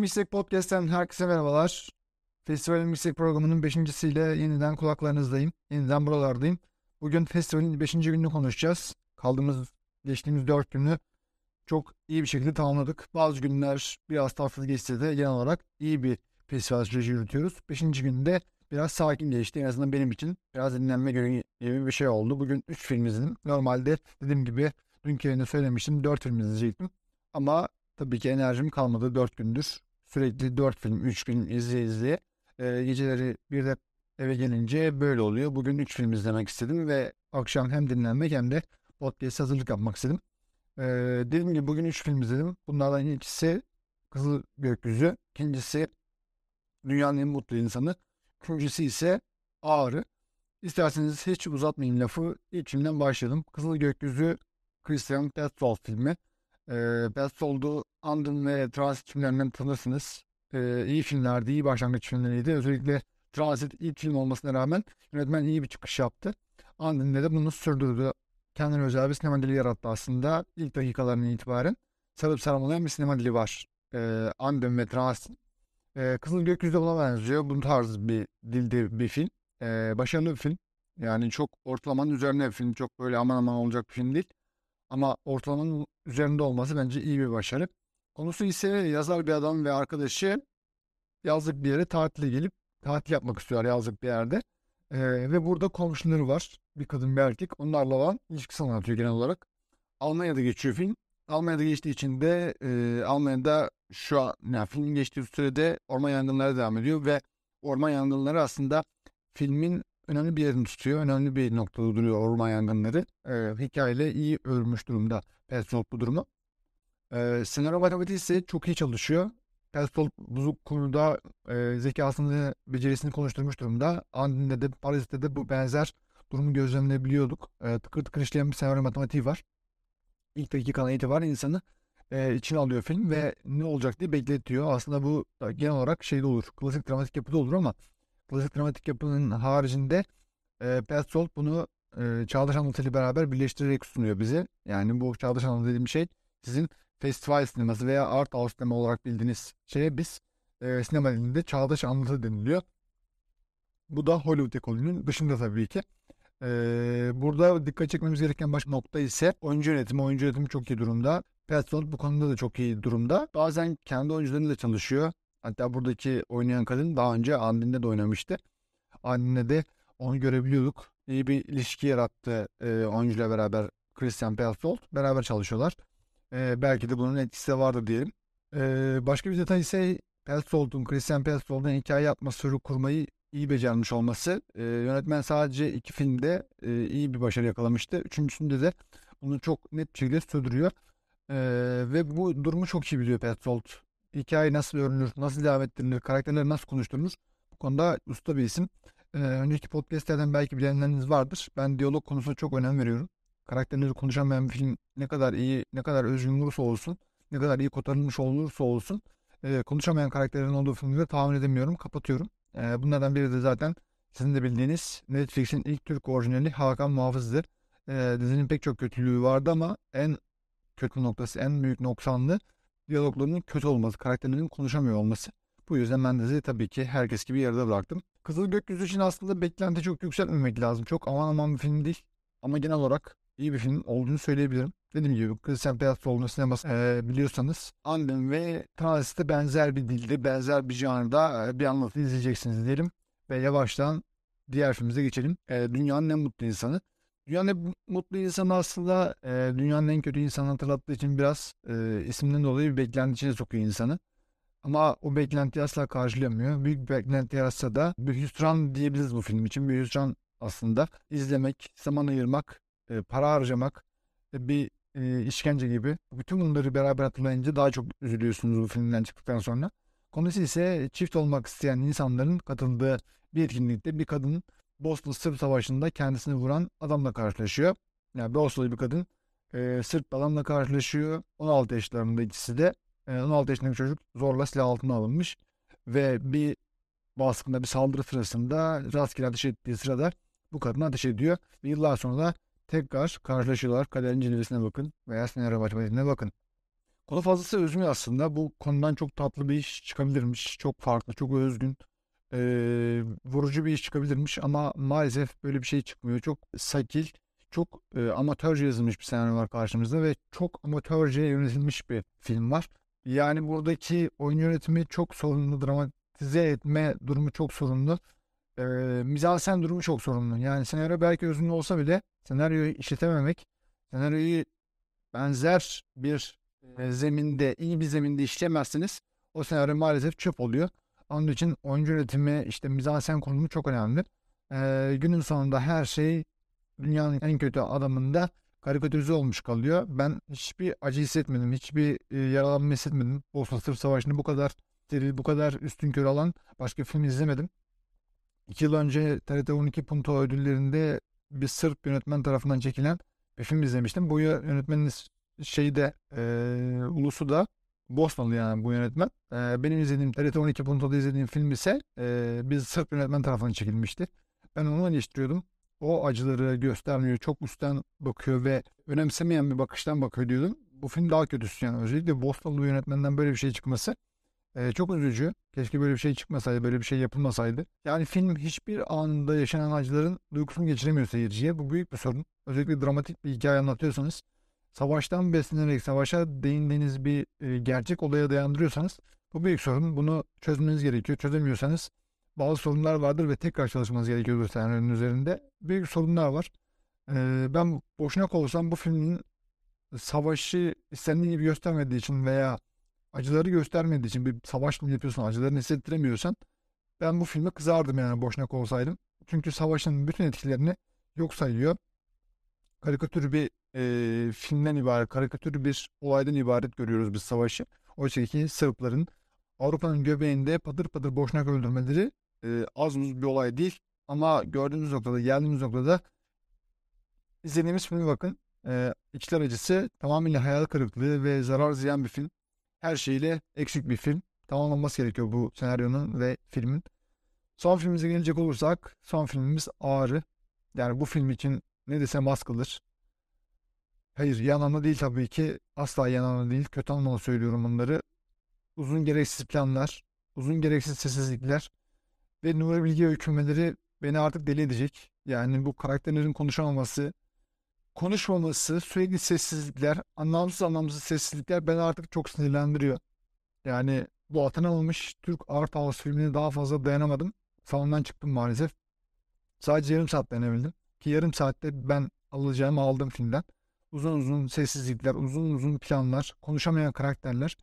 Mistek Podcast'ten herkese merhabalar. Festivalin Mistek programının beşincisiyle yeniden kulaklarınızdayım. Yeniden buralardayım. Bugün festivalin beşinci gününü konuşacağız. Kaldığımız, geçtiğimiz dört günü çok iyi bir şekilde tamamladık. Bazı günler biraz tatsız geçse de genel olarak iyi bir festival süreci yürütüyoruz. Beşinci günde biraz sakin geçti. En azından benim için biraz dinlenme görevi gibi bir şey oldu. Bugün üç film izledim. Normalde dediğim gibi dünkü yayında söylemiştim. Dört film izleyecektim. Ama tabii ki enerjim kalmadı. Dört gündür sürekli dört film, üç film izleye izleye. Ee, geceleri bir de eve gelince böyle oluyor. Bugün üç film izlemek istedim ve akşam hem dinlenmek hem de podcast hazırlık yapmak istedim. Ee, dediğim gibi bugün üç film izledim. Bunlardan ikisi Kızıl Gökyüzü, ikincisi Dünyanın En Mutlu İnsanı, üçüncüsü ise Ağrı. İsterseniz hiç uzatmayayım lafı. İlk filmden başlayalım. Kızıl Gökyüzü Christian Petzold filmi. E, Petzold'u Andın ve Transit filmlerinden tanırsınız. E, iyi filmlerdi, iyi başlangıç filmleriydi. Özellikle Transit ilk film olmasına rağmen yönetmen iyi bir çıkış yaptı. Andın'da da bunu sürdürdü. Kendine özel bir sinema dili yarattı aslında. İlk dakikalarından itibaren sarıp sarmalayan bir sinema dili var. E, Andın ve Transit. E, Kızıl Gökyüzü de buna benziyor. Bu tarz bir dilde bir film. E, başarılı bir film. Yani çok ortalamanın üzerine bir film. Çok böyle aman aman olacak bir film değil. Ama ortalamanın üzerinde olması bence iyi bir başarı. Konusu ise yazar bir adam ve arkadaşı yazlık bir yere tatile gelip tatil yapmak istiyor yazlık bir yerde. Ee, ve burada komşuları var. Bir kadın bir erkek. Onlarla olan ilişkisi anlatıyor genel olarak. Almanya'da geçiyor film. Almanya'da geçtiği için de e, Almanya'da şu an yani filmin geçtiği sürede orman yangınları devam ediyor ve orman yangınları aslında filmin önemli bir yerini tutuyor. Önemli bir noktada duruyor orman yangınları. E, hikayeyle iyi örmüş durumda Petzold bu durumu. E, senaryo matematiği ise çok iyi çalışıyor. Petzold bu konuda e, zekasını, becerisini konuşturmuş durumda. Andin'de de Paris'te de bu benzer durumu gözlemleyebiliyorduk. E, tıkır tıkır işleyen bir senaryo matematiği var. İlk dakikadan itibaren insanı e, içine alıyor film ve ne olacak diye bekletiyor. Aslında bu genel olarak şeyde olur. Klasik dramatik yapıda olur ama klasik dramatik yapının haricinde e, Petzold bunu e, çağdaş anlatıyla beraber birleştirerek sunuyor bize. Yani bu çağdaş anlatı dediğim şey sizin festival sineması veya art house sinema olarak bildiğiniz şeye biz e, sinema dilinde çağdaş anlatı deniliyor. Bu da Hollywood ekolünün dışında tabii ki. Ee, burada dikkat çekmemiz gereken baş nokta ise oyuncu yönetimi. Oyuncu yönetimi çok iyi durumda. Petzold bu konuda da çok iyi durumda. Bazen kendi oyuncularıyla çalışıyor. Hatta buradaki oynayan kadın daha önce Andin'de de oynamıştı. Andin'de de onu görebiliyorduk. İyi bir ilişki yarattı e, oyuncuyla beraber Christian Petzold. Beraber çalışıyorlar. E, belki de bunun etkisi de vardır diyelim. E, başka bir detay ise Petzold'un, Christian Petzold'un hikaye atmosferi kurmayı iyi becermiş olması. E, yönetmen sadece iki filmde e, iyi bir başarı yakalamıştı. Üçüncüsünde de bunu çok net bir şekilde sürdürüyor. E, ve bu durumu çok iyi biliyor Petzold. Hikaye nasıl örülür, nasıl devam ettirilir, karakterler nasıl konuşturulur. Bu konuda usta bir isim. E, önceki podcastlerden belki bilenleriniz vardır. Ben diyalog konusuna çok önem veriyorum. Karakterleri konuşamayan bir film ne kadar iyi, ne kadar özgün olursa olsun, ne kadar iyi kotarılmış olursa olsun e, konuşamayan karakterlerin olduğu filmleri tahmin edemiyorum, kapatıyorum. E, bunlardan biri de zaten sizin de bildiğiniz Netflix'in ilk Türk orijinali Hakan Muhafız'dır. E, dizinin pek çok kötülüğü vardı ama en kötü noktası, en büyük noksanlı diyaloglarının kötü olması, karakterlerinin konuşamıyor olması. Bu yüzden diziyi tabii ki herkes gibi yarıda bıraktım. Kızıl Gökyüzü için aslında beklenti çok yükseltmemek lazım. Çok aman aman bir film değil. Ama genel olarak iyi bir film olduğunu söyleyebilirim. Dediğim gibi Christian Petzold'un sineması e, biliyorsanız Anden ve Transit'e benzer bir dilde, benzer bir janrda bir anlatı izleyeceksiniz diyelim. Ve yavaştan diğer filmimize geçelim. E, dünyanın en mutlu insanı. Dünyanın mutlu insanı aslında e, dünyanın en kötü insanı hatırlattığı için biraz e, isminden dolayı bir beklenti içine sokuyor insanı. Ama o beklentiyi asla karşılamıyor. Büyük bir beklenti yaratsa da bir hüsran diyebiliriz bu film için. Bir hüsran aslında izlemek, zaman ayırmak, e, para harcamak, e, bir e, işkence gibi. Bütün bunları beraber hatırlayınca daha çok üzülüyorsunuz bu filmden çıktıktan sonra. Konusu ise çift olmak isteyen insanların katıldığı bir etkinlikte bir kadın Boston Sırp Savaşı'nda kendisini vuran adamla karşılaşıyor. Yani Boston'lı bir kadın e, Sırp adamla karşılaşıyor. 16 yaşlarında ikisi de. E, 16 yaşındaki çocuk zorla silah altına alınmış. Ve bir baskında bir saldırı sırasında rastgele ateş ettiği sırada bu kadına ateş ediyor. Ve yıllar sonra da tekrar karşılaşıyorlar. Kaderin cilvesine bakın veya senaryo matematiğine bakın. Konu fazlası özgün aslında. Bu konudan çok tatlı bir iş çıkabilirmiş. Çok farklı, çok özgün, eee, vurucu bir iş çıkabilirmiş ama maalesef böyle bir şey çıkmıyor. Çok sakil, çok eee, amatörce yazılmış bir senaryo var karşımızda ve çok amatörce yönetilmiş bir film var. Yani buradaki oyun yönetimi çok sorunlu, dramatize etme durumu çok sorunlu. Eee mizansen durumu çok sorunlu. Yani senaryo belki özgün olsa bile senaryoyu işletememek, senaryoyu benzer bir e, zeminde, iyi bir zeminde işlemezseniz o senaryo maalesef çöp oluyor. Onun için oyuncu yönetimi, işte mizansen konumu çok önemli. Ee, günün sonunda her şey dünyanın en kötü adamında karikatürize olmuş kalıyor. Ben hiçbir acı hissetmedim, hiçbir e, yaralanma hissetmedim. Bosna Sırp Savaşı'nı bu kadar steril, bu kadar üstün körü alan başka film izlemedim. İki yıl önce TRT 12 Punto ödüllerinde bir Sırp yönetmen tarafından çekilen bir film izlemiştim. Bu yönetmenin şeyi de e, ulusu da Bosnalı yani bu yönetmen. E, benim izlediğim TRT 12 Punto'da izlediğim film ise e, bir Sırp yönetmen tarafından çekilmişti. Ben onu eleştiriyordum. O acıları göstermiyor. Çok üstten bakıyor ve önemsemeyen bir bakıştan bakıyor diyordum. Bu film daha kötüsü yani. Özellikle Bosnalı yönetmenden böyle bir şey çıkması e, çok üzücü. Keşke böyle bir şey çıkmasaydı, böyle bir şey yapılmasaydı. Yani film hiçbir anında yaşanan acıların duygusunu geçiremiyor seyirciye. Bu büyük bir sorun. Özellikle dramatik bir hikaye anlatıyorsanız savaştan beslenerek savaşa değindiğiniz bir e, gerçek olaya dayandırıyorsanız bu büyük sorun. Bunu çözmeniz gerekiyor. Çözemiyorsanız bazı sorunlar vardır ve tekrar çalışmanız gerekiyor senaryonun üzerinde. Büyük sorunlar var. E, ben boşuna olsam bu filmin savaşı istendiği gibi göstermediği için veya acıları göstermediği için bir savaş mı yapıyorsun acılarını hissettiremiyorsan ben bu filme kızardım yani boşuna olsaydım. Çünkü savaşın bütün etkilerini yok sayıyor. Karikatür bir e, filmden ibaret, karikatür bir olaydan ibaret görüyoruz biz savaşı. Oysa ki Sırpların Avrupa'nın göbeğinde patır patır boşnak öldürmeleri e, az bir olay değil. Ama gördüğümüz noktada, geldiğimiz noktada izlediğimiz filme bakın. E, İçler Acısı tamamıyla hayal kırıklığı ve zarar ziyan bir film. Her şeyle eksik bir film. Tamamlanması gerekiyor bu senaryonun ve filmin. Son filmimize gelecek olursak son filmimiz Ağrı. Yani bu film için ne desem az kalır. Hayır yanana değil tabii ki. Asla yanana değil. Kötü anlamda söylüyorum bunları. Uzun gereksiz planlar, uzun gereksiz sessizlikler ve Nuri Bilge öykünmeleri beni artık deli edecek. Yani bu karakterlerin konuşamaması, konuşmaması, sürekli sessizlikler, anlamsız anlamsız sessizlikler beni artık çok sinirlendiriyor. Yani bu atanamamış Türk Art House filmine daha fazla dayanamadım. Salondan çıktım maalesef. Sadece yarım saat dayanabildim. Ki yarım saatte ben alacağımı aldım filmden. Uzun uzun sessizlikler, uzun uzun planlar, konuşamayan karakterler.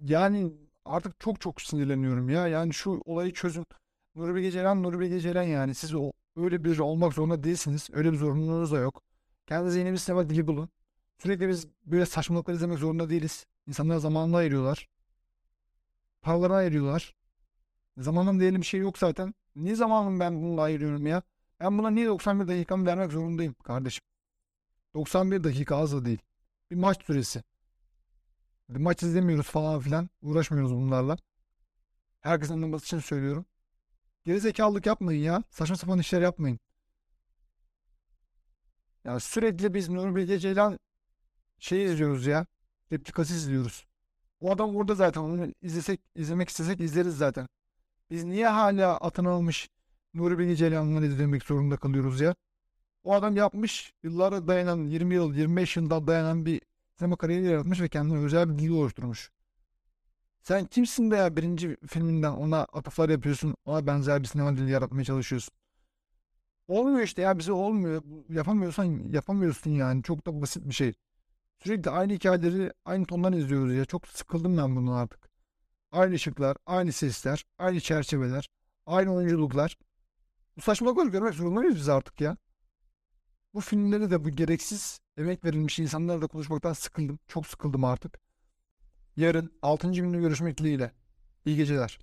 Yani artık çok çok sinirleniyorum ya. Yani şu olayı çözün. Nuri Bilge Ceylan, Nuri Bilge Ceylan yani. Siz o öyle bir olmak zorunda değilsiniz. Öyle bir zorunluluğunuz da yok. Kendinize yeni bir sinema dili bulun. Sürekli biz böyle saçmalıklar izlemek zorunda değiliz. İnsanlar zamanında ayırıyorlar. Paralarını ayırıyorlar. Zamanım diyelim bir şey yok zaten. Niye zamanımı ben bununla ayırıyorum ya? Ben buna niye 91 dakikamı vermek zorundayım kardeşim? 91 dakika az da değil. Bir maç süresi. Bir maç izlemiyoruz falan filan. Uğraşmıyoruz bunlarla. Herkesin anlaması için söylüyorum. Gerizekalılık yapmayın ya. Saçma sapan işler yapmayın. Ya sürekli biz Nuri Bilge Ceylan şey izliyoruz ya. Replikası izliyoruz. O adam orada zaten onu izlesek, izlemek istesek izleriz zaten. Biz niye hala atın almış Nuri Bilge Ceylan'ları izlemek zorunda kalıyoruz ya? O adam yapmış, yıllara dayanan, 20 yıl, 25 yıldan dayanan bir sinema kariyeri yaratmış ve kendine özel bir dil oluşturmuş. Sen kimsin de ya birinci filminden ona atıflar yapıyorsun, ona benzer bir sinema dili yaratmaya çalışıyorsun. Olmuyor işte ya bize olmuyor. Yapamıyorsan yapamıyorsun yani. Çok da basit bir şey. Sürekli aynı hikayeleri aynı tondan izliyoruz ya. Çok sıkıldım ben bundan artık. Aynı ışıklar, aynı sesler, aynı çerçeveler, aynı oyunculuklar. Bu saçmalıkları görmek zorunda mıyız biz artık ya? Bu filmleri de bu gereksiz emek verilmiş insanlarla konuşmaktan sıkıldım. Çok sıkıldım artık. Yarın 6. günde görüşmek dileğiyle. İyi geceler.